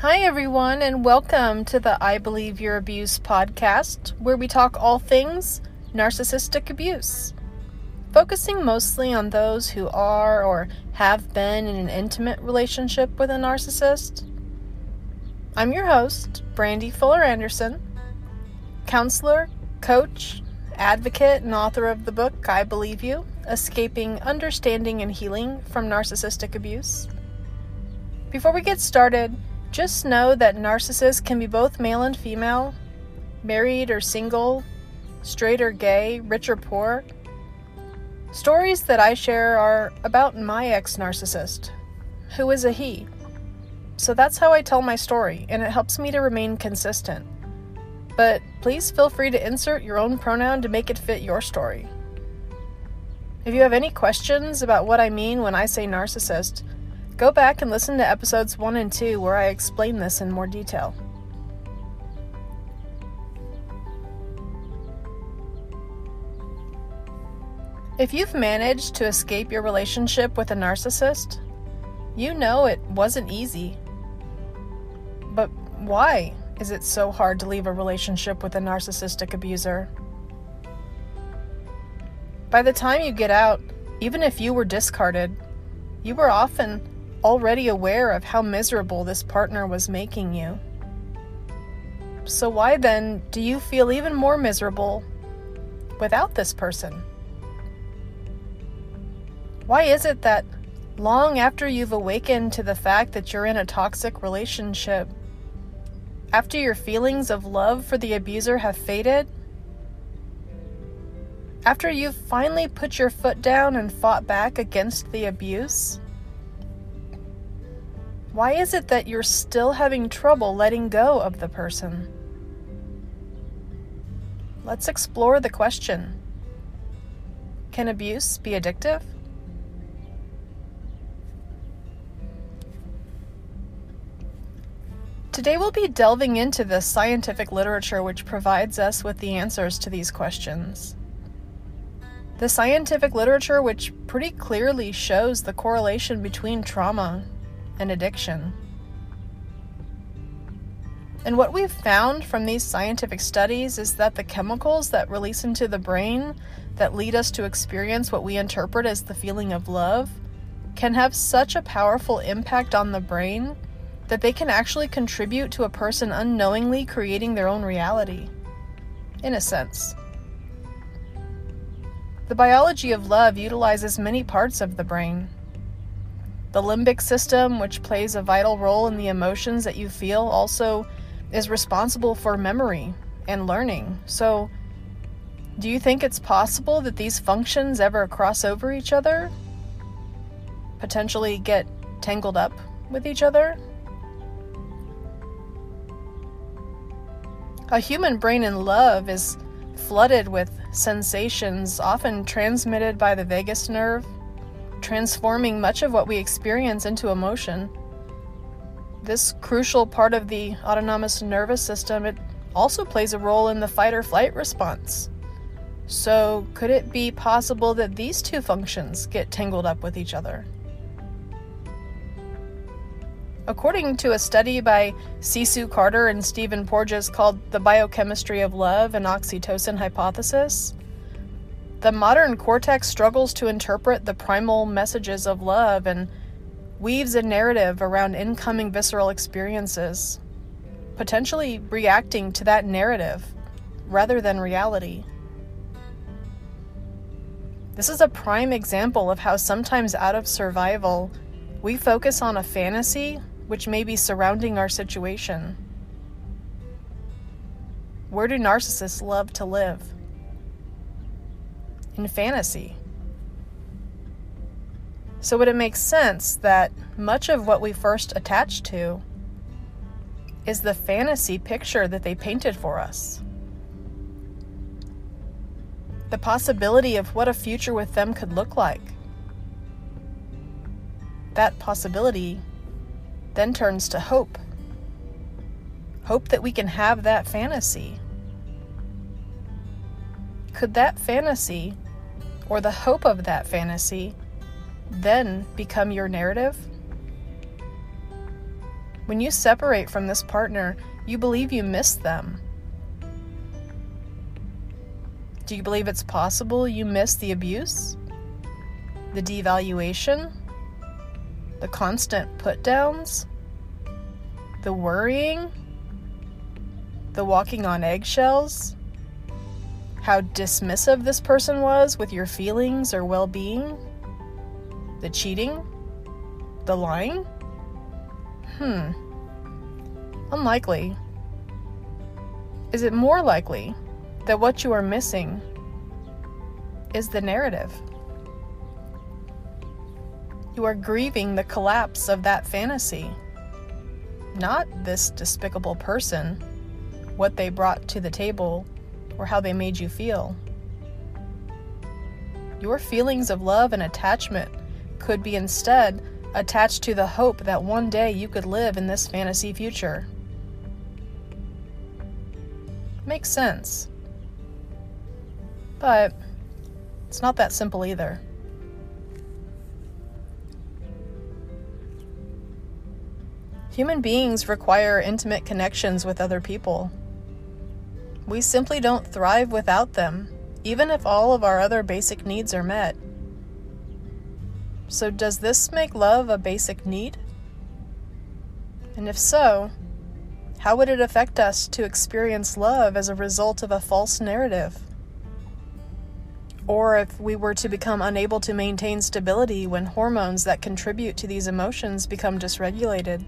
Hi, everyone, and welcome to the I Believe Your Abuse podcast, where we talk all things narcissistic abuse, focusing mostly on those who are or have been in an intimate relationship with a narcissist. I'm your host, Brandy Fuller Anderson, counselor, coach, advocate, and author of the book I Believe You Escaping, Understanding, and Healing from Narcissistic Abuse. Before we get started, just know that narcissists can be both male and female, married or single, straight or gay, rich or poor. Stories that I share are about my ex narcissist, who is a he. So that's how I tell my story, and it helps me to remain consistent. But please feel free to insert your own pronoun to make it fit your story. If you have any questions about what I mean when I say narcissist, Go back and listen to episodes 1 and 2 where I explain this in more detail. If you've managed to escape your relationship with a narcissist, you know it wasn't easy. But why is it so hard to leave a relationship with a narcissistic abuser? By the time you get out, even if you were discarded, you were often already aware of how miserable this partner was making you. So, why then do you feel even more miserable without this person? Why is it that long after you've awakened to the fact that you're in a toxic relationship, after your feelings of love for the abuser have faded, after you've finally put your foot down and fought back against the abuse, why is it that you're still having trouble letting go of the person? Let's explore the question Can abuse be addictive? Today we'll be delving into the scientific literature which provides us with the answers to these questions. The scientific literature which pretty clearly shows the correlation between trauma and addiction. And what we've found from these scientific studies is that the chemicals that release into the brain that lead us to experience what we interpret as the feeling of love can have such a powerful impact on the brain that they can actually contribute to a person unknowingly creating their own reality. In a sense. The biology of love utilizes many parts of the brain, the limbic system, which plays a vital role in the emotions that you feel, also is responsible for memory and learning. So, do you think it's possible that these functions ever cross over each other? Potentially get tangled up with each other? A human brain in love is flooded with sensations often transmitted by the vagus nerve transforming much of what we experience into emotion. This crucial part of the autonomous nervous system, it also plays a role in the fight or flight response. So, could it be possible that these two functions get tangled up with each other? According to a study by C. Sue Carter and Stephen Porges called The Biochemistry of Love and Oxytocin Hypothesis, the modern cortex struggles to interpret the primal messages of love and weaves a narrative around incoming visceral experiences, potentially reacting to that narrative rather than reality. This is a prime example of how sometimes out of survival, we focus on a fantasy which may be surrounding our situation. Where do narcissists love to live? Fantasy. So, would it make sense that much of what we first attach to is the fantasy picture that they painted for us? The possibility of what a future with them could look like. That possibility then turns to hope. Hope that we can have that fantasy. Could that fantasy or the hope of that fantasy then become your narrative? When you separate from this partner, you believe you miss them. Do you believe it's possible you miss the abuse? The devaluation? The constant put downs? The worrying? The walking on eggshells? How dismissive this person was with your feelings or well being? The cheating? The lying? Hmm. Unlikely. Is it more likely that what you are missing is the narrative? You are grieving the collapse of that fantasy, not this despicable person, what they brought to the table, or how they made you feel. Your feelings of love and attachment could be instead attached to the hope that one day you could live in this fantasy future. Makes sense. But it's not that simple either. Human beings require intimate connections with other people. We simply don't thrive without them, even if all of our other basic needs are met. So, does this make love a basic need? And if so, how would it affect us to experience love as a result of a false narrative? Or if we were to become unable to maintain stability when hormones that contribute to these emotions become dysregulated?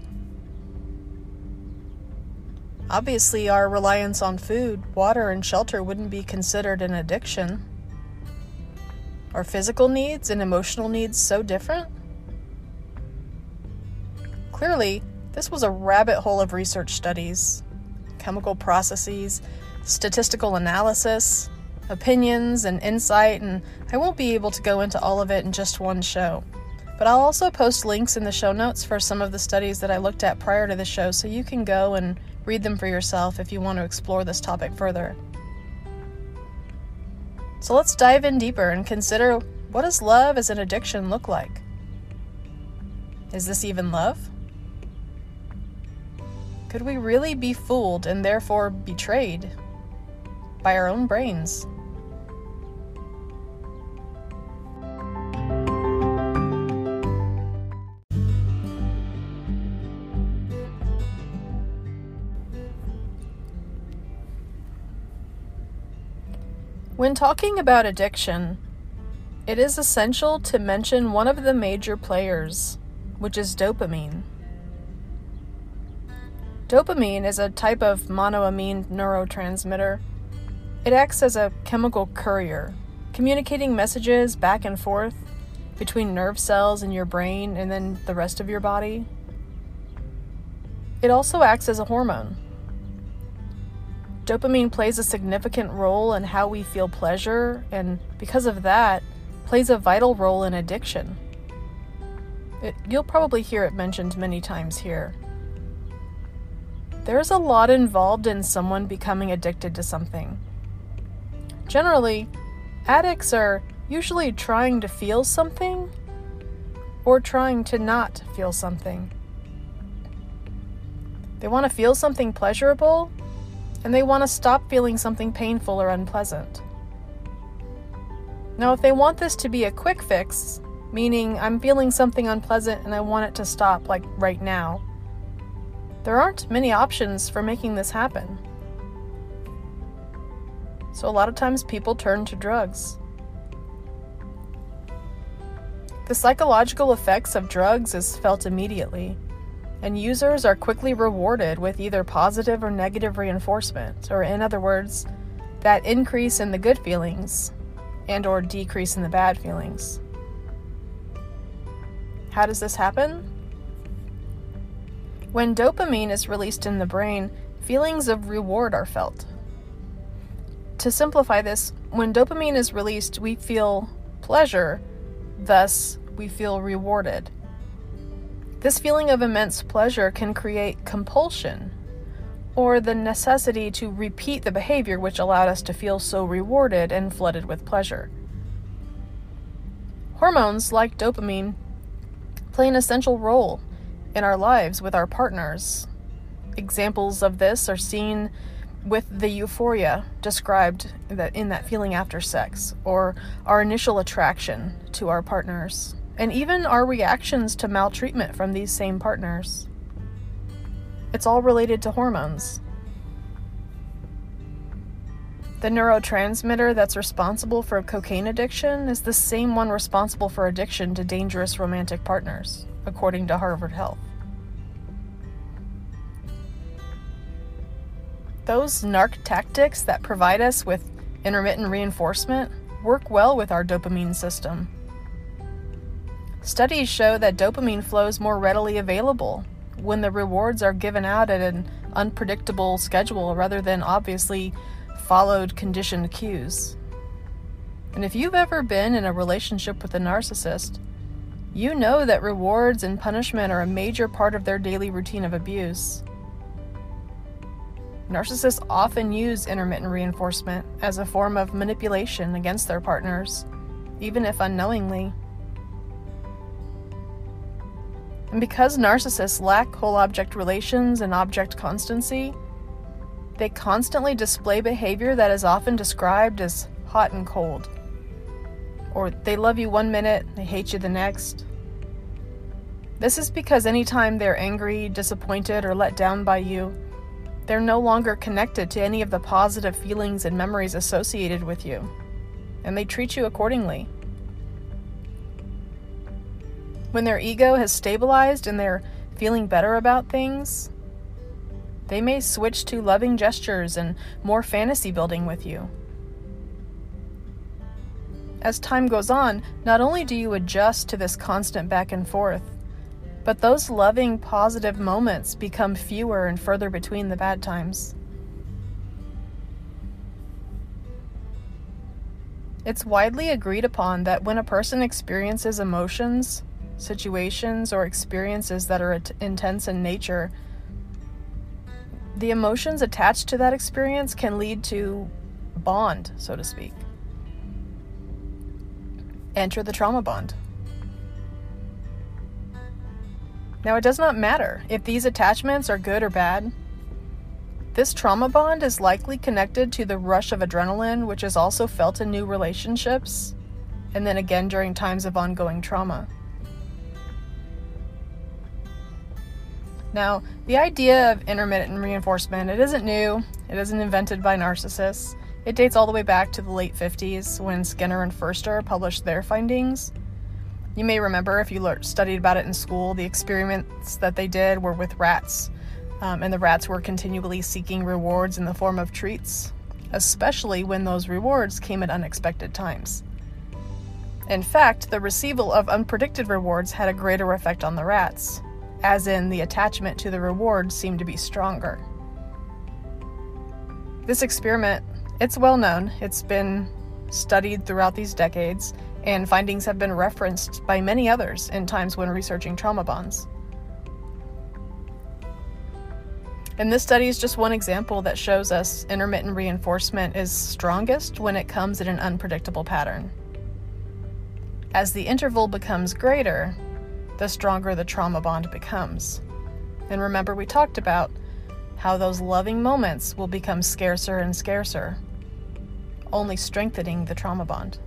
Obviously, our reliance on food, water, and shelter wouldn't be considered an addiction. Are physical needs and emotional needs so different? Clearly, this was a rabbit hole of research studies, chemical processes, statistical analysis, opinions, and insight, and I won't be able to go into all of it in just one show. But I'll also post links in the show notes for some of the studies that I looked at prior to the show so you can go and read them for yourself if you want to explore this topic further. So let's dive in deeper and consider what does love as an addiction look like? Is this even love? Could we really be fooled and therefore betrayed by our own brains? When talking about addiction, it is essential to mention one of the major players, which is dopamine. Dopamine is a type of monoamine neurotransmitter. It acts as a chemical courier, communicating messages back and forth between nerve cells in your brain and then the rest of your body. It also acts as a hormone. Dopamine plays a significant role in how we feel pleasure, and because of that, plays a vital role in addiction. It, you'll probably hear it mentioned many times here. There's a lot involved in someone becoming addicted to something. Generally, addicts are usually trying to feel something or trying to not feel something. They want to feel something pleasurable and they want to stop feeling something painful or unpleasant. Now, if they want this to be a quick fix, meaning I'm feeling something unpleasant and I want it to stop, like right now, there aren't many options for making this happen. So, a lot of times people turn to drugs. The psychological effects of drugs is felt immediately and users are quickly rewarded with either positive or negative reinforcement, or in other words, that increase in the good feelings and or decrease in the bad feelings. How does this happen? When dopamine is released in the brain, feelings of reward are felt. To simplify this, when dopamine is released, we feel pleasure, thus, we feel rewarded. This feeling of immense pleasure can create compulsion, or the necessity to repeat the behavior which allowed us to feel so rewarded and flooded with pleasure. Hormones, like dopamine, play an essential role in our lives with our partners. Examples of this are seen with the euphoria described in that feeling after sex, or our initial attraction to our partners, and even our reactions to maltreatment from these same partners. It's all related to hormones. The neurotransmitter that's responsible for cocaine addiction is the same one responsible for addiction to dangerous romantic partners, according to Harvard Health. Those narc tactics that provide us with intermittent reinforcement work well with our dopamine system. Studies show that dopamine flows more readily available when the rewards are given out at an unpredictable schedule rather than obviously followed conditioned cues. And if you've ever been in a relationship with a narcissist, you know that rewards and punishment are a major part of their daily routine of abuse. Narcissists often use intermittent reinforcement as a form of manipulation against their partners, even if unknowingly. And because narcissists lack whole object relations and object constancy, they constantly display behavior that is often described as hot and cold. Or they love you one minute, they hate you the next. This is because anytime they're angry, disappointed, or let down by you, they're no longer connected to any of the positive feelings and memories associated with you, and they treat you accordingly. When their ego has stabilized and they're feeling better about things, they may switch to loving gestures and more fantasy building with you. As time goes on, not only do you adjust to this constant back and forth, but those loving, positive moments become fewer and further between the bad times. It's widely agreed upon that when a person experiences emotions, situations, or experiences that are intense in nature, the emotions attached to that experience can lead to bond, so to speak. Enter the trauma bond. Now, it does not matter if these attachments are good or bad. This trauma bond is likely connected to the rush of adrenaline, which is also felt in new relationships, and then again during times of ongoing trauma. Now, the idea of intermittent reinforcement, it isn't new. It isn't invented by narcissists. It dates all the way back to the late 50s when Skinner and Ferster published their findings. You may remember, if you studied about it in school, the experiments that they did were with rats, um, and the rats were continually seeking rewards in the form of treats, especially when those rewards came at unexpected times. In fact, the receival of unpredicted rewards had a greater effect on the rats, as in the attachment to the reward seemed to be stronger. This experiment, it's well known. It's been studied throughout these decades, and findings have been referenced by many others in times when researching trauma bonds. And this study is just one example that shows us intermittent reinforcement is strongest when it comes in an unpredictable pattern. As the interval becomes greater, the stronger the trauma bond becomes. And remember, we talked about how those loving moments will become scarcer and scarcer, only strengthening the trauma bond.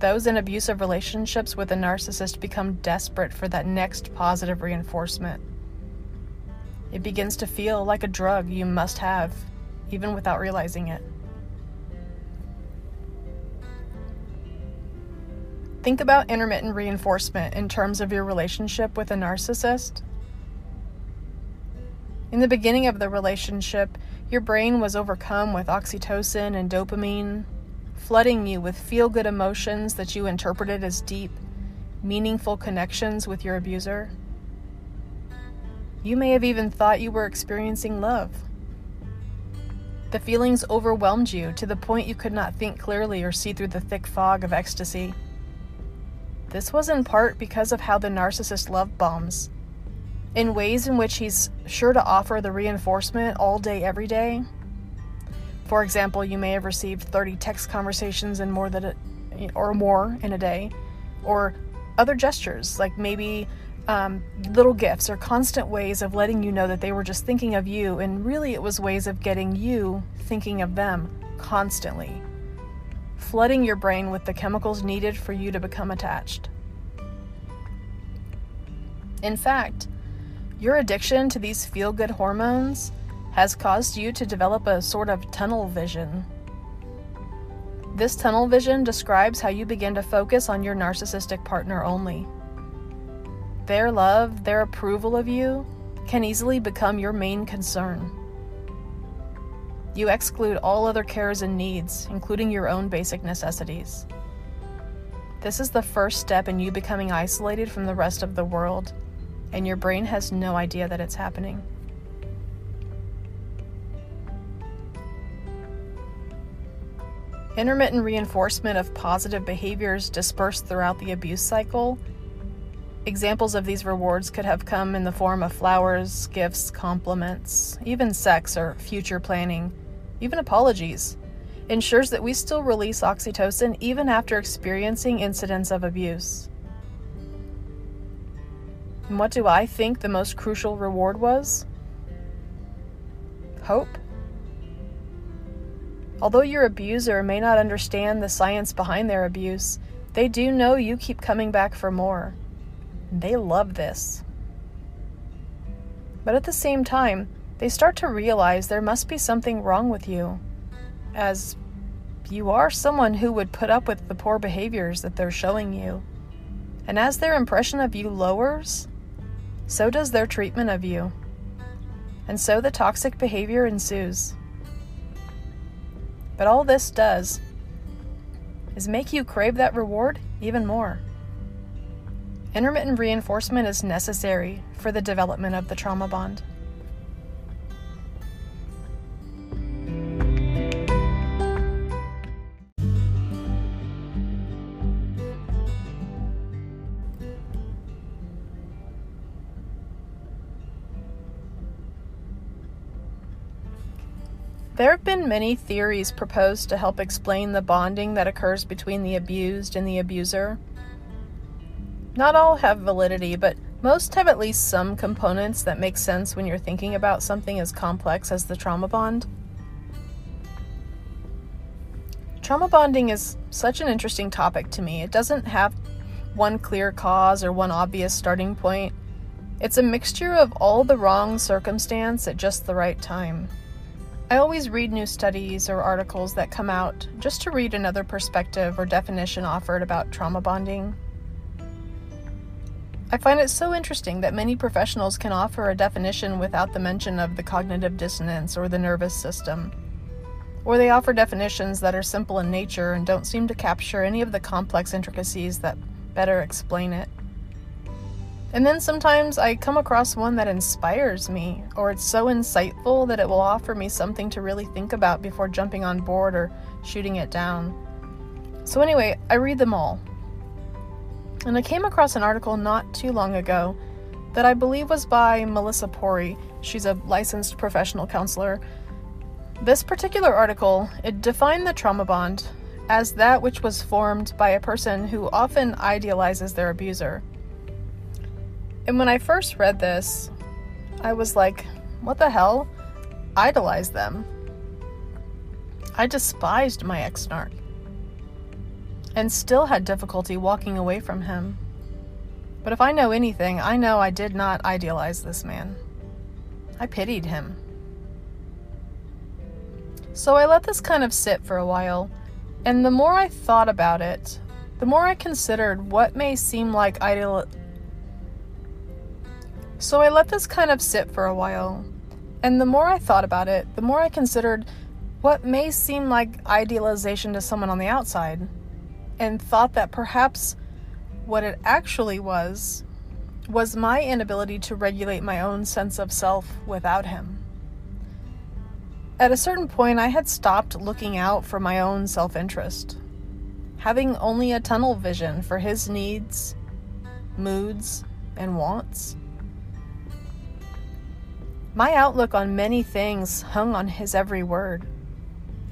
Those in abusive relationships with a narcissist become desperate for that next positive reinforcement. It begins to feel like a drug you must have, even without realizing it. Think about intermittent reinforcement in terms of your relationship with a narcissist. In the beginning of the relationship, your brain was overcome with oxytocin and dopamine, flooding you with feel good emotions that you interpreted as deep, meaningful connections with your abuser. You may have even thought you were experiencing love. The feelings overwhelmed you to the point you could not think clearly or see through the thick fog of ecstasy. This was in part because of how the narcissist love bombs. In ways in which he's sure to offer the reinforcement all day, every day, for example, you may have received 30 text conversations in more than a, or more in a day, or other gestures, like maybe um, little gifts or constant ways of letting you know that they were just thinking of you, and really it was ways of getting you thinking of them constantly, flooding your brain with the chemicals needed for you to become attached. In fact, your addiction to these feel good hormones has caused you to develop a sort of tunnel vision. This tunnel vision describes how you begin to focus on your narcissistic partner only. Their love, their approval of you, can easily become your main concern. You exclude all other cares and needs, including your own basic necessities. This is the first step in you becoming isolated from the rest of the world, and your brain has no idea that it's happening. Intermittent reinforcement of positive behaviors dispersed throughout the abuse cycle. Examples of these rewards could have come in the form of flowers, gifts, compliments, even sex or future planning, even apologies. Ensures that we still release oxytocin even after experiencing incidents of abuse. And what do I think the most crucial reward was? Hope. Although your abuser may not understand the science behind their abuse, they do know you keep coming back for more. They love this. But at the same time, they start to realize there must be something wrong with you, as you are someone who would put up with the poor behaviors that they're showing you. And as their impression of you lowers, so does their treatment of you. And so the toxic behavior ensues. But all this does is make you crave that reward even more. Intermittent reinforcement is necessary for the development of the trauma bond. There have been many theories proposed to help explain the bonding that occurs between the abused and the abuser. Not all have validity, but most have at least some components that make sense when you're thinking about something as complex as the trauma bond. Trauma bonding is such an interesting topic to me. It doesn't have one clear cause or one obvious starting point. It's a mixture of all the wrong circumstance at just the right time. I always read new studies or articles that come out just to read another perspective or definition offered about trauma bonding. I find it so interesting that many professionals can offer a definition without the mention of the cognitive dissonance or the nervous system. Or they offer definitions that are simple in nature and don't seem to capture any of the complex intricacies that better explain it. And then sometimes I come across one that inspires me, or it's so insightful that it will offer me something to really think about before jumping on board or shooting it down. So, anyway, I read them all. And I came across an article not too long ago that I believe was by Melissa Pori. She's a licensed professional counselor. This particular article, it defined the trauma bond as that which was formed by a person who often idealizes their abuser. And when I first read this, I was like, what the hell? Idolize them. I despised my ex narc and still had difficulty walking away from him. But if I know anything, I know I did not idealize this man. I pitied him. So I let this kind of sit for a while, and the more I thought about it, the more I considered what may seem like ideal so I let this kind of sit for a while. And the more I thought about it, the more I considered what may seem like idealization to someone on the outside, and thought that perhaps what it actually was was my inability to regulate my own sense of self without him. At a certain point, I had stopped looking out for my own self interest, having only a tunnel vision for his needs, moods, and wants. My outlook on many things hung on his every word.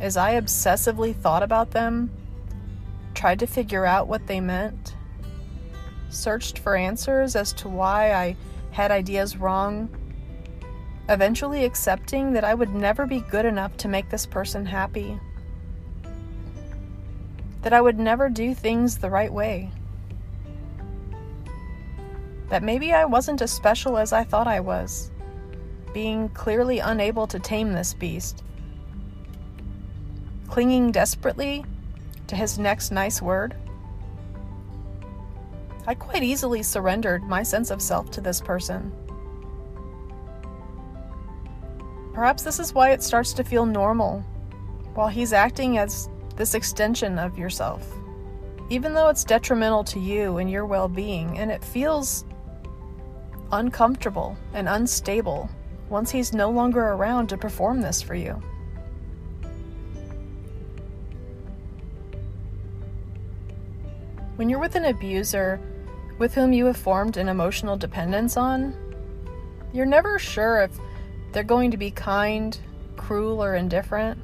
As I obsessively thought about them, tried to figure out what they meant, searched for answers as to why I had ideas wrong, eventually accepting that I would never be good enough to make this person happy, that I would never do things the right way, that maybe I wasn't as special as I thought I was, being clearly unable to tame this beast, clinging desperately to his next nice word. I quite easily surrendered my sense of self to this person. Perhaps this is why it starts to feel normal while he's acting as this extension of yourself. Even though it's detrimental to you and your well being, and it feels uncomfortable and unstable once he's no longer around to perform this for you. When you're with an abuser with whom you have formed an emotional dependence on, you're never sure if they're going to be kind, cruel, or indifferent.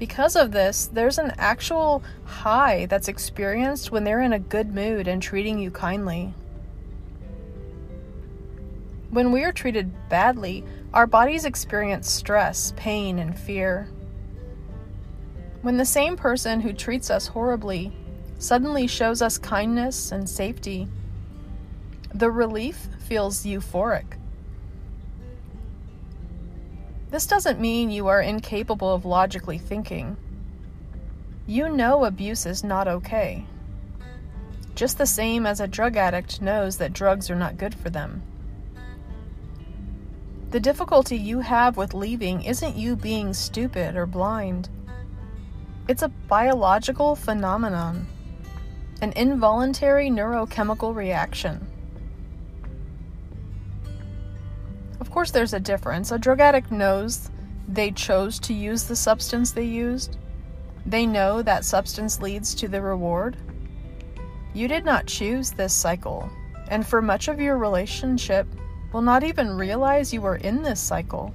Because of this, there's an actual high that's experienced when they're in a good mood and treating you kindly. When we are treated badly, our bodies experience stress, pain, and fear. When the same person who treats us horribly suddenly shows us kindness and safety, the relief feels euphoric. This doesn't mean you are incapable of logically thinking. You know abuse is not okay. Just the same as a drug addict knows that drugs are not good for them. The difficulty you have with leaving isn't you being stupid or blind. It's a biological phenomenon, an involuntary neurochemical reaction. Of course, there's a difference. A drug addict knows they chose to use the substance they used, they know that substance leads to the reward. You did not choose this cycle, and for much of your relationship, will not even realize you are in this cycle.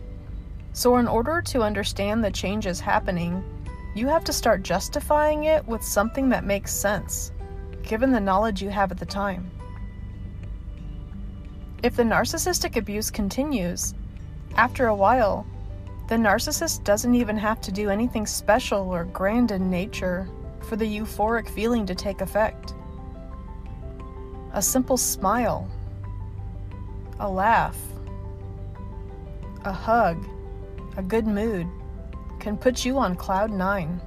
So, in order to understand the changes happening, you have to start justifying it with something that makes sense, given the knowledge you have at the time. If the narcissistic abuse continues, after a while, the narcissist doesn't even have to do anything special or grand in nature for the euphoric feeling to take effect. A simple smile, a laugh, a hug, a good mood can put you on cloud nine.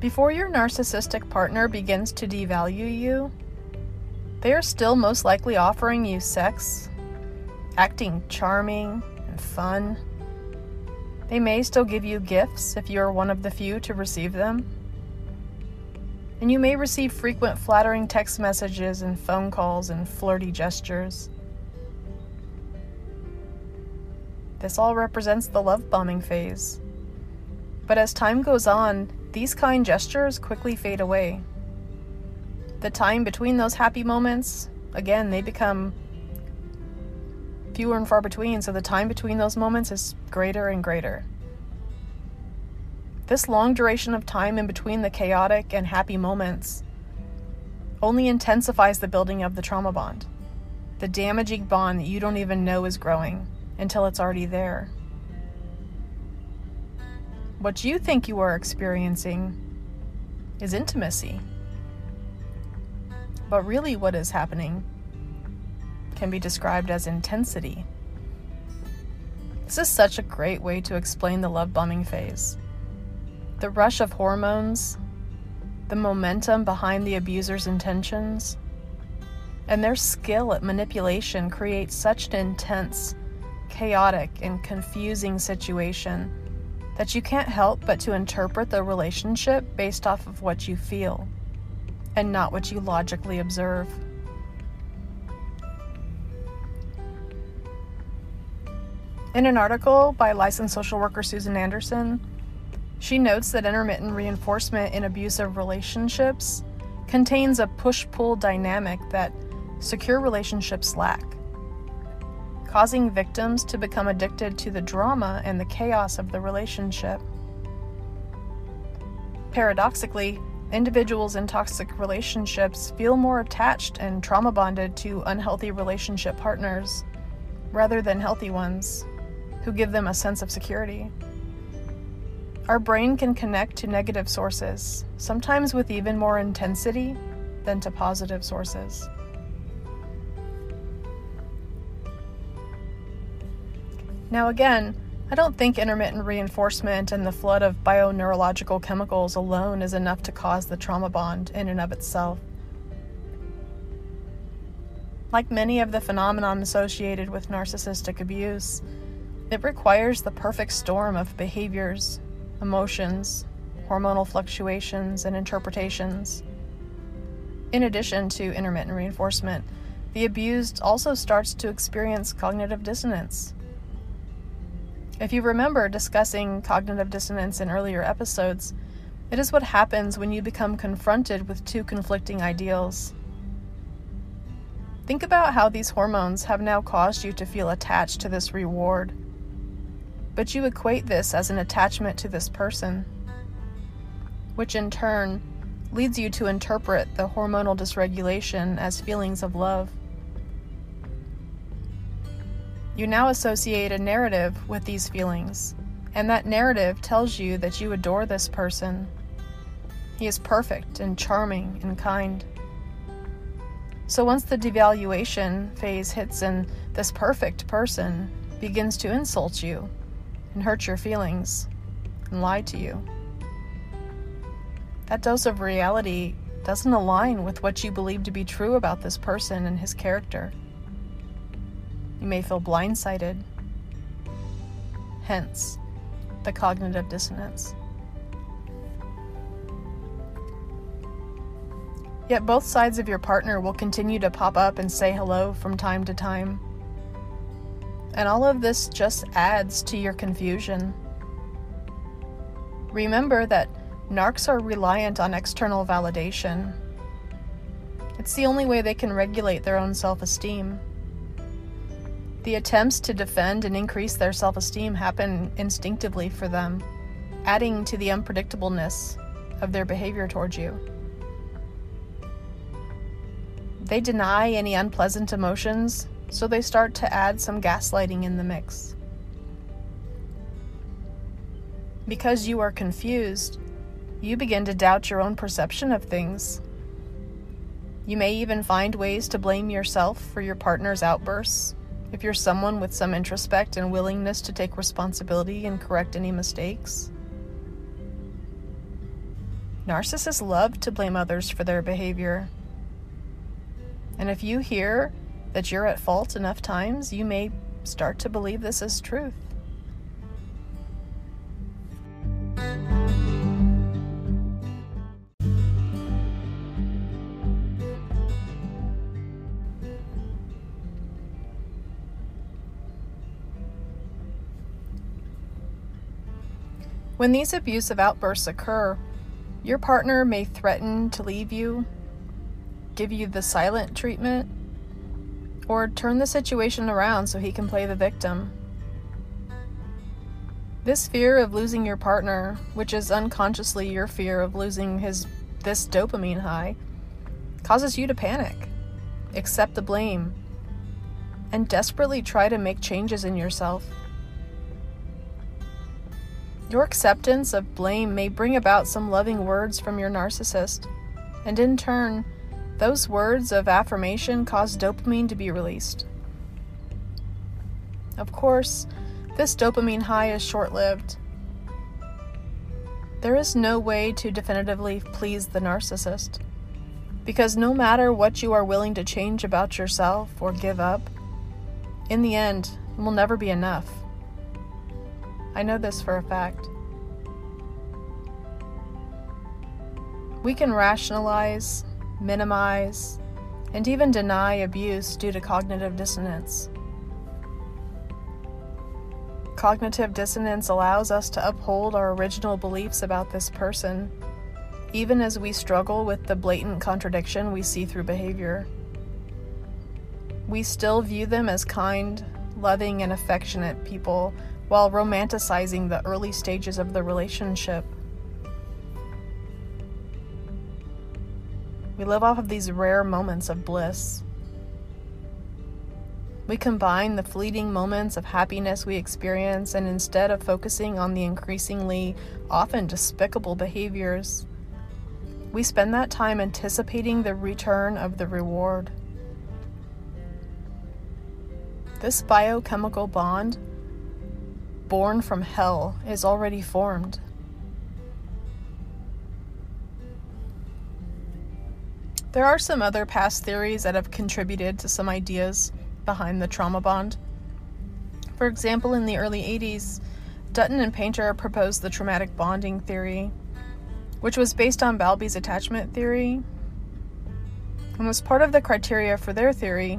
Before your narcissistic partner begins to devalue you, they are still most likely offering you sex, acting charming and fun. They may still give you gifts if you are one of the few to receive them. And you may receive frequent flattering text messages and phone calls and flirty gestures. This all represents the love bombing phase. But as time goes on, these kind gestures quickly fade away. The time between those happy moments, again, they become fewer and far between, so the time between those moments is greater and greater. This long duration of time in between the chaotic and happy moments only intensifies the building of the trauma bond, the damaging bond that you don't even know is growing until it's already there. What you think you are experiencing is intimacy. But really, what is happening can be described as intensity. This is such a great way to explain the love bombing phase. The rush of hormones, the momentum behind the abuser's intentions, and their skill at manipulation creates such an intense chaotic and confusing situation that you can't help but to interpret the relationship based off of what you feel and not what you logically observe. In an article by licensed social worker Susan Anderson, she notes that intermittent reinforcement in abusive relationships contains a push pull dynamic that secure relationships lack causing victims to become addicted to the drama and the chaos of the relationship. Paradoxically, individuals in toxic relationships feel more attached and trauma bonded to unhealthy relationship partners rather than healthy ones who give them a sense of security. Our brain can connect to negative sources, sometimes with even more intensity than to positive sources. Now, again, I don't think intermittent reinforcement and the flood of bioneurological chemicals alone is enough to cause the trauma bond in and of itself. Like many of the phenomena associated with narcissistic abuse, it requires the perfect storm of behaviors, emotions, hormonal fluctuations, and interpretations. In addition to intermittent reinforcement, the abused also starts to experience cognitive dissonance. If you remember discussing cognitive dissonance in earlier episodes, it is what happens when you become confronted with two conflicting ideals. Think about how these hormones have now caused you to feel attached to this reward but you equate this as an attachment to this person, which in turn leads you to interpret the hormonal dysregulation as feelings of love. You now associate a narrative with these feelings, and that narrative tells you that you adore this person. He is perfect and charming and kind. So once the devaluation phase hits and this perfect person begins to insult you, and hurt your feelings and lie to you. That dose of reality doesn't align with what you believe to be true about this person and his character. You may feel blindsided, hence the cognitive dissonance. Yet both sides of your partner will continue to pop up and say hello from time to time. And all of this just adds to your confusion. Remember that narcs are reliant on external validation. It's the only way they can regulate their own self esteem. The attempts to defend and increase their self esteem happen instinctively for them, adding to the unpredictableness of their behavior towards you. They deny any unpleasant emotions so they start to add some gaslighting in the mix. Because you are confused, you begin to doubt your own perception of things. You may even find ways to blame yourself for your partner's outbursts if you're someone with some introspect and willingness to take responsibility and correct any mistakes. Narcissists love to blame others for their behavior. And if you hear that you're at fault enough times, you may start to believe this is truth. When these abusive outbursts occur, your partner may threaten to leave you, give you the silent treatment, or turn the situation around so he can play the victim. This fear of losing your partner, which is unconsciously your fear of losing his this dopamine high, causes you to panic, accept the blame, and desperately try to make changes in yourself. Your acceptance of blame may bring about some loving words from your narcissist, and in turn, those words of affirmation cause dopamine to be released. Of course, this dopamine high is short lived. There is no way to definitively please the narcissist, because no matter what you are willing to change about yourself or give up, in the end, it will never be enough. I know this for a fact. We can rationalize, minimize, and even deny abuse due to cognitive dissonance. Cognitive dissonance allows us to uphold our original beliefs about this person, even as we struggle with the blatant contradiction we see through behavior. We still view them as kind, loving, and affectionate people while romanticizing the early stages of the relationship. We live off of these rare moments of bliss. We combine the fleeting moments of happiness we experience, and instead of focusing on the increasingly often despicable behaviors, we spend that time anticipating the return of the reward. This biochemical bond, born from hell, is already formed. There are some other past theories that have contributed to some ideas behind the trauma bond. For example, in the early 80s, Dutton and Painter proposed the traumatic bonding theory, which was based on Bowlby's attachment theory and was part of the criteria for their theory.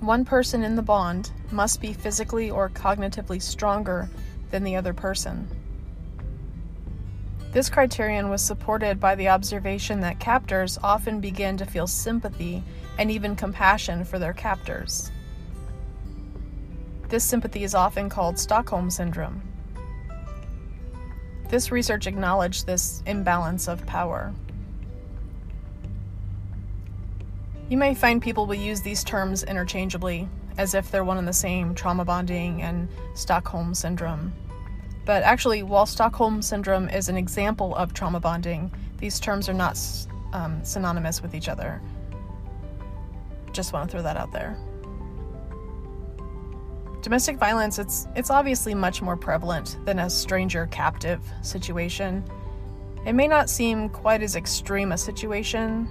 One person in the bond must be physically or cognitively stronger than the other person. This criterion was supported by the observation that captors often begin to feel sympathy and even compassion for their captors. This sympathy is often called Stockholm Syndrome. This research acknowledged this imbalance of power. You may find people will use these terms interchangeably, as if they're one and the same trauma bonding and Stockholm Syndrome. But actually, while Stockholm Syndrome is an example of trauma bonding, these terms are not um, synonymous with each other. Just want to throw that out there. Domestic violence, it's, it's obviously much more prevalent than a stranger captive situation. It may not seem quite as extreme a situation,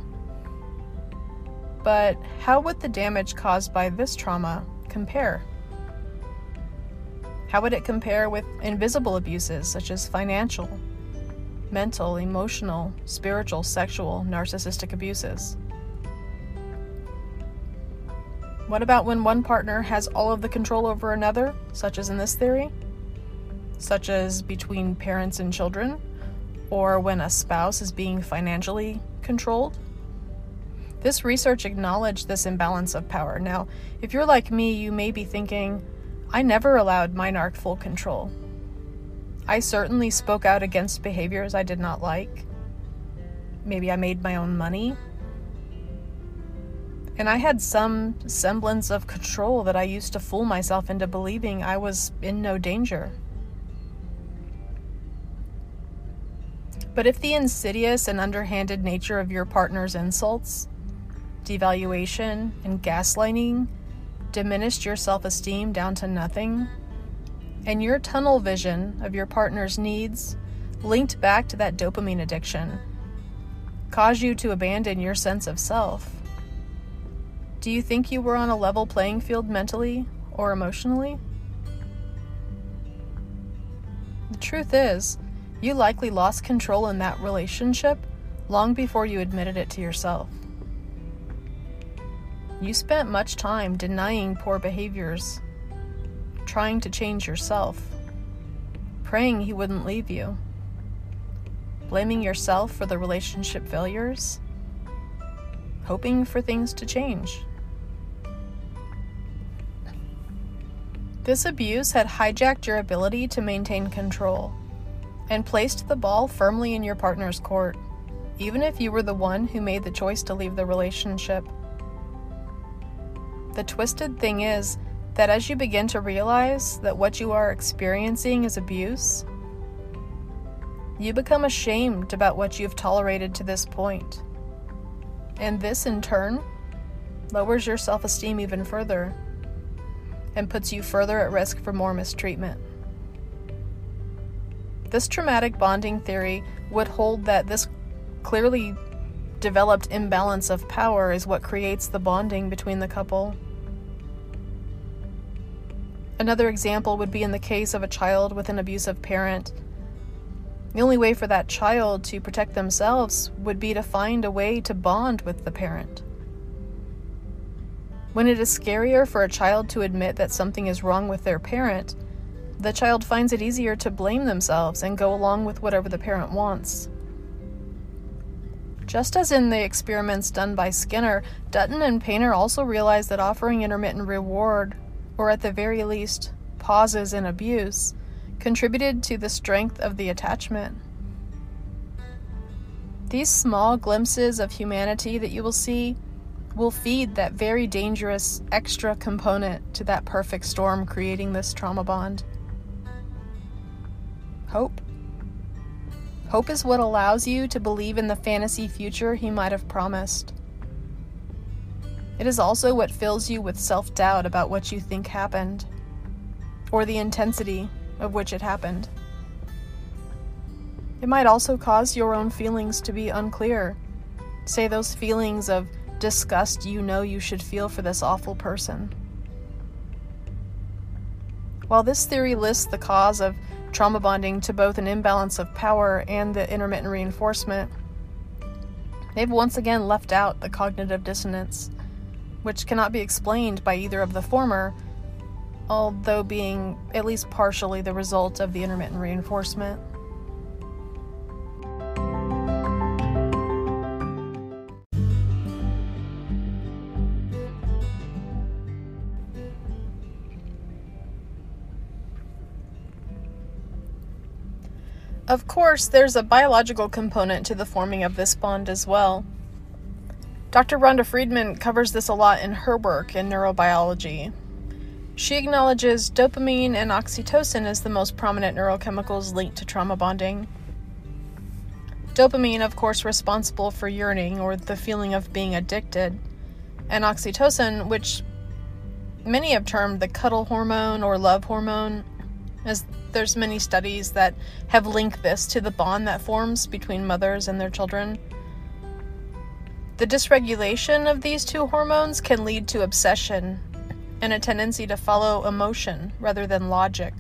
but how would the damage caused by this trauma compare? How would it compare with invisible abuses such as financial, mental, emotional, spiritual, sexual, narcissistic abuses? What about when one partner has all of the control over another, such as in this theory? Such as between parents and children, or when a spouse is being financially controlled? This research acknowledged this imbalance of power. Now, if you're like me, you may be thinking, I never allowed my narc full control. I certainly spoke out against behaviors I did not like. Maybe I made my own money. And I had some semblance of control that I used to fool myself into believing I was in no danger. But if the insidious and underhanded nature of your partner's insults, devaluation, and gaslighting diminished your self esteem down to nothing, and your tunnel vision of your partner's needs linked back to that dopamine addiction caused you to abandon your sense of self. Do you think you were on a level playing field mentally or emotionally? The truth is, you likely lost control in that relationship long before you admitted it to yourself. You spent much time denying poor behaviors, trying to change yourself, praying he wouldn't leave you, blaming yourself for the relationship failures, hoping for things to change. This abuse had hijacked your ability to maintain control and placed the ball firmly in your partner's court, even if you were the one who made the choice to leave the relationship. The twisted thing is that as you begin to realize that what you are experiencing is abuse, you become ashamed about what you've tolerated to this point. And this, in turn, lowers your self esteem even further and puts you further at risk for more mistreatment. This traumatic bonding theory would hold that this clearly developed imbalance of power is what creates the bonding between the couple. Another example would be in the case of a child with an abusive parent. The only way for that child to protect themselves would be to find a way to bond with the parent. When it is scarier for a child to admit that something is wrong with their parent, the child finds it easier to blame themselves and go along with whatever the parent wants. Just as in the experiments done by Skinner, Dutton and Painter also realized that offering intermittent reward, or at the very least, pauses in abuse, contributed to the strength of the attachment. These small glimpses of humanity that you will see will feed that very dangerous extra component to that perfect storm creating this trauma bond. Hope. Hope is what allows you to believe in the fantasy future he might have promised. It is also what fills you with self doubt about what you think happened, or the intensity of which it happened. It might also cause your own feelings to be unclear. Say those feelings of disgust you know you should feel for this awful person. While this theory lists the cause of trauma bonding to both an imbalance of power and the intermittent reinforcement, they've once again left out the cognitive dissonance, which cannot be explained by either of the former, although being at least partially the result of the intermittent reinforcement. Of course, there's a biological component to the forming of this bond as well. Dr. Rhonda Freeman covers this a lot in her work in neurobiology. She acknowledges dopamine and oxytocin as the most prominent neurochemicals linked to trauma bonding. Dopamine, of course, responsible for yearning or the feeling of being addicted, and oxytocin, which many have termed the cuddle hormone or love hormone, as there's many studies that have linked this to the bond that forms between mothers and their children. The dysregulation of these two hormones can lead to obsession and a tendency to follow emotion rather than logic.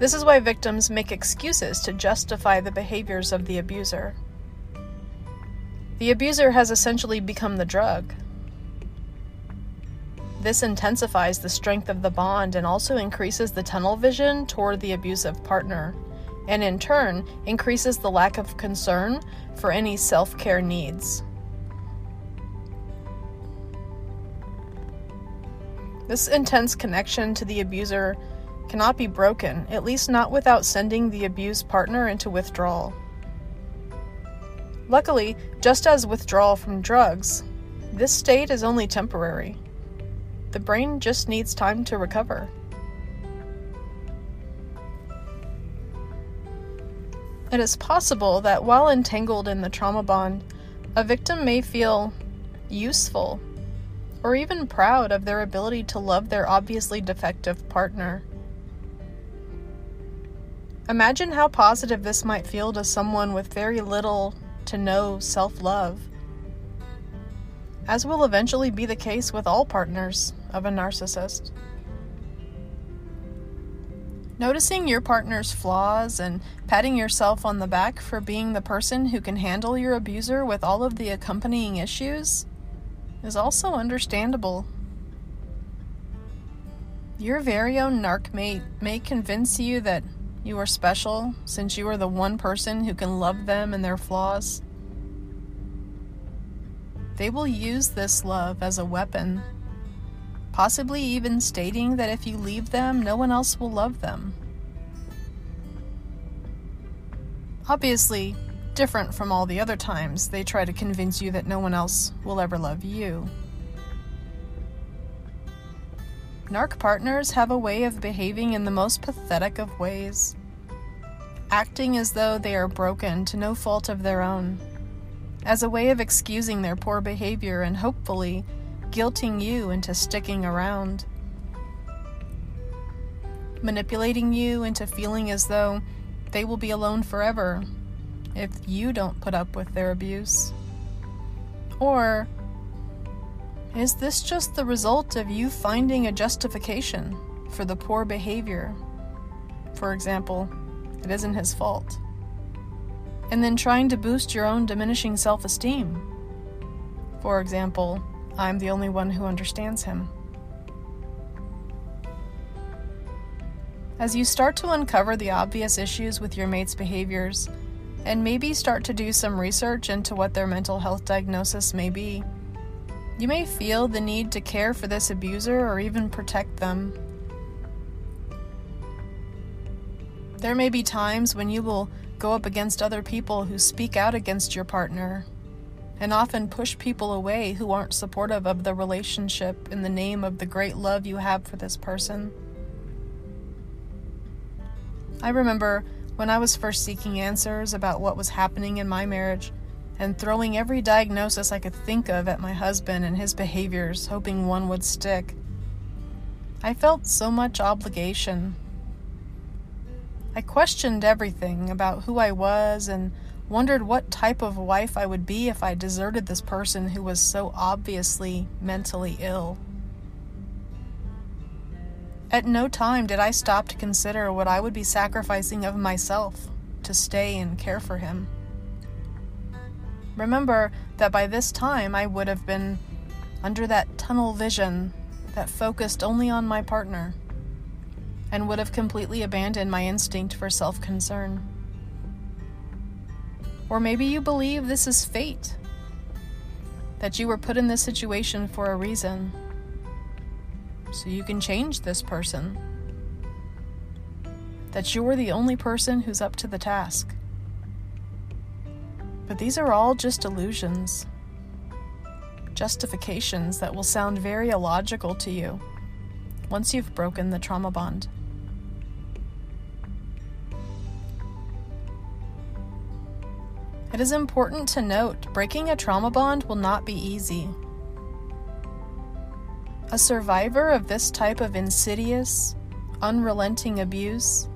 This is why victims make excuses to justify the behaviors of the abuser. The abuser has essentially become the drug, this intensifies the strength of the bond and also increases the tunnel vision toward the abusive partner, and in turn, increases the lack of concern for any self care needs. This intense connection to the abuser cannot be broken, at least not without sending the abused partner into withdrawal. Luckily, just as withdrawal from drugs, this state is only temporary. The brain just needs time to recover. It is possible that while entangled in the trauma bond, a victim may feel useful or even proud of their ability to love their obviously defective partner. Imagine how positive this might feel to someone with very little to no self love as will eventually be the case with all partners of a narcissist. Noticing your partner's flaws and patting yourself on the back for being the person who can handle your abuser with all of the accompanying issues is also understandable. Your very own narc mate may convince you that you are special since you are the one person who can love them and their flaws. They will use this love as a weapon, possibly even stating that if you leave them, no one else will love them. Obviously, different from all the other times they try to convince you that no one else will ever love you. Narc partners have a way of behaving in the most pathetic of ways, acting as though they are broken to no fault of their own as a way of excusing their poor behavior and hopefully guilting you into sticking around. Manipulating you into feeling as though they will be alone forever if you don't put up with their abuse. Or is this just the result of you finding a justification for the poor behavior? For example, it isn't his fault and then trying to boost your own diminishing self esteem. For example, I'm the only one who understands him. As you start to uncover the obvious issues with your mate's behaviors, and maybe start to do some research into what their mental health diagnosis may be, you may feel the need to care for this abuser or even protect them There may be times when you will go up against other people who speak out against your partner and often push people away who aren't supportive of the relationship in the name of the great love you have for this person. I remember when I was first seeking answers about what was happening in my marriage and throwing every diagnosis I could think of at my husband and his behaviors, hoping one would stick. I felt so much obligation. I questioned everything about who I was and wondered what type of wife I would be if I deserted this person who was so obviously mentally ill. At no time did I stop to consider what I would be sacrificing of myself to stay and care for him. Remember that by this time I would have been under that tunnel vision that focused only on my partner and would have completely abandoned my instinct for self concern. Or maybe you believe this is fate, that you were put in this situation for a reason, so you can change this person, that you're the only person who's up to the task. But these are all just illusions, justifications that will sound very illogical to you once you've broken the trauma bond. It is important to note breaking a trauma bond will not be easy. A survivor of this type of insidious, unrelenting abuse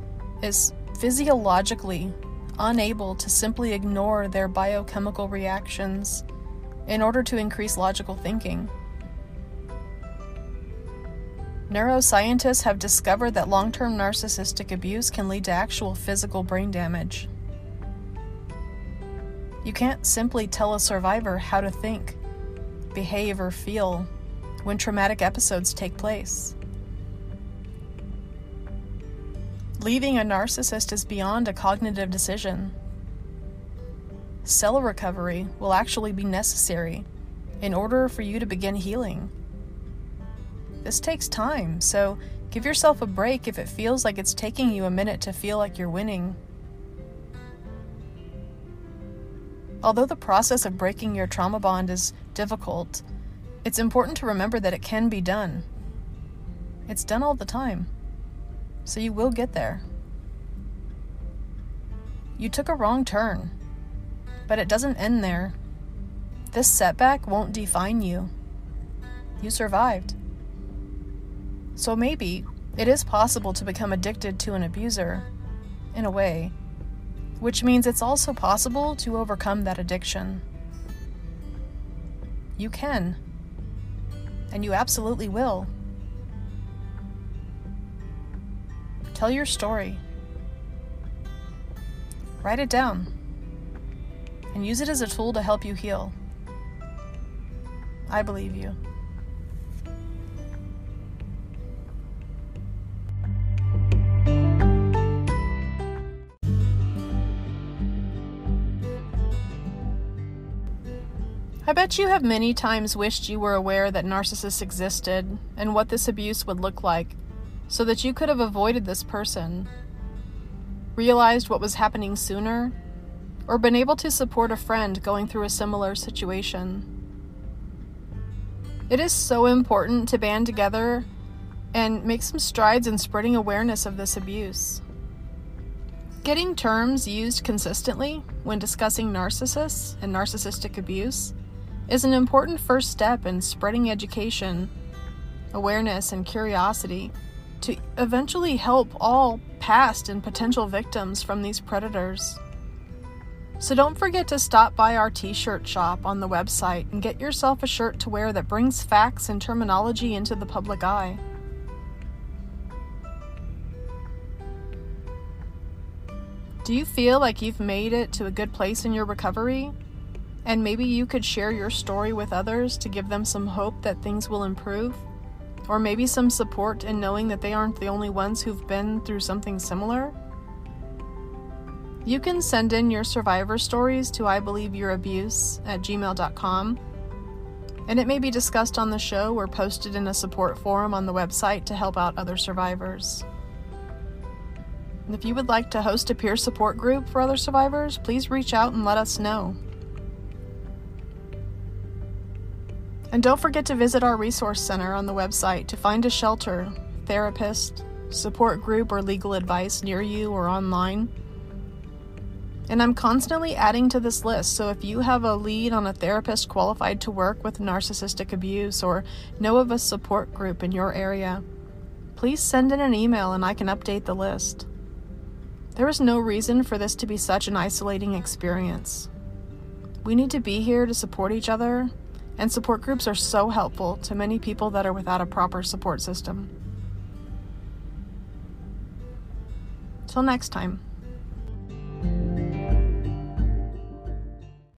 is physiologically unable to simply ignore their biochemical reactions in order to increase logical thinking. Neuroscientists have discovered that long term narcissistic abuse can lead to actual physical brain damage. You can't simply tell a survivor how to think, behave, or feel when traumatic episodes take place. Leaving a narcissist is beyond a cognitive decision. Cell recovery will actually be necessary in order for you to begin healing. This takes time, so give yourself a break if it feels like it's taking you a minute to feel like you're winning. Although the process of breaking your trauma bond is difficult, it's important to remember that it can be done. It's done all the time, so you will get there. You took a wrong turn, but it doesn't end there. This setback won't define you. You survived. So maybe it is possible to become addicted to an abuser, in a way which means it's also possible to overcome that addiction. You can, and you absolutely will. Tell your story. Write it down and use it as a tool to help you heal. I believe you. I bet you have many times wished you were aware that narcissists existed and what this abuse would look like, so that you could have avoided this person, realized what was happening sooner, or been able to support a friend going through a similar situation. It is so important to band together and make some strides in spreading awareness of this abuse. Getting terms used consistently when discussing narcissists and narcissistic abuse is an important first step in spreading education, awareness, and curiosity to eventually help all past and potential victims from these predators. So don't forget to stop by our t shirt shop on the website and get yourself a shirt to wear that brings facts and terminology into the public eye. Do you feel like you've made it to a good place in your recovery? And maybe you could share your story with others to give them some hope that things will improve? Or maybe some support in knowing that they aren't the only ones who've been through something similar? You can send in your survivor stories to I believe your abuse at gmail.com, and it may be discussed on the show or posted in a support forum on the website to help out other survivors. If you would like to host a peer support group for other survivors, please reach out and let us know. And don't forget to visit our resource center on the website to find a shelter, therapist, support group, or legal advice near you or online. And I'm constantly adding to this list, so if you have a lead on a therapist qualified to work with narcissistic abuse or know of a support group in your area, please send in an email and I can update the list. There is no reason for this to be such an isolating experience. We need to be here to support each other, and support groups are so helpful to many people that are without a proper support system. Till next time.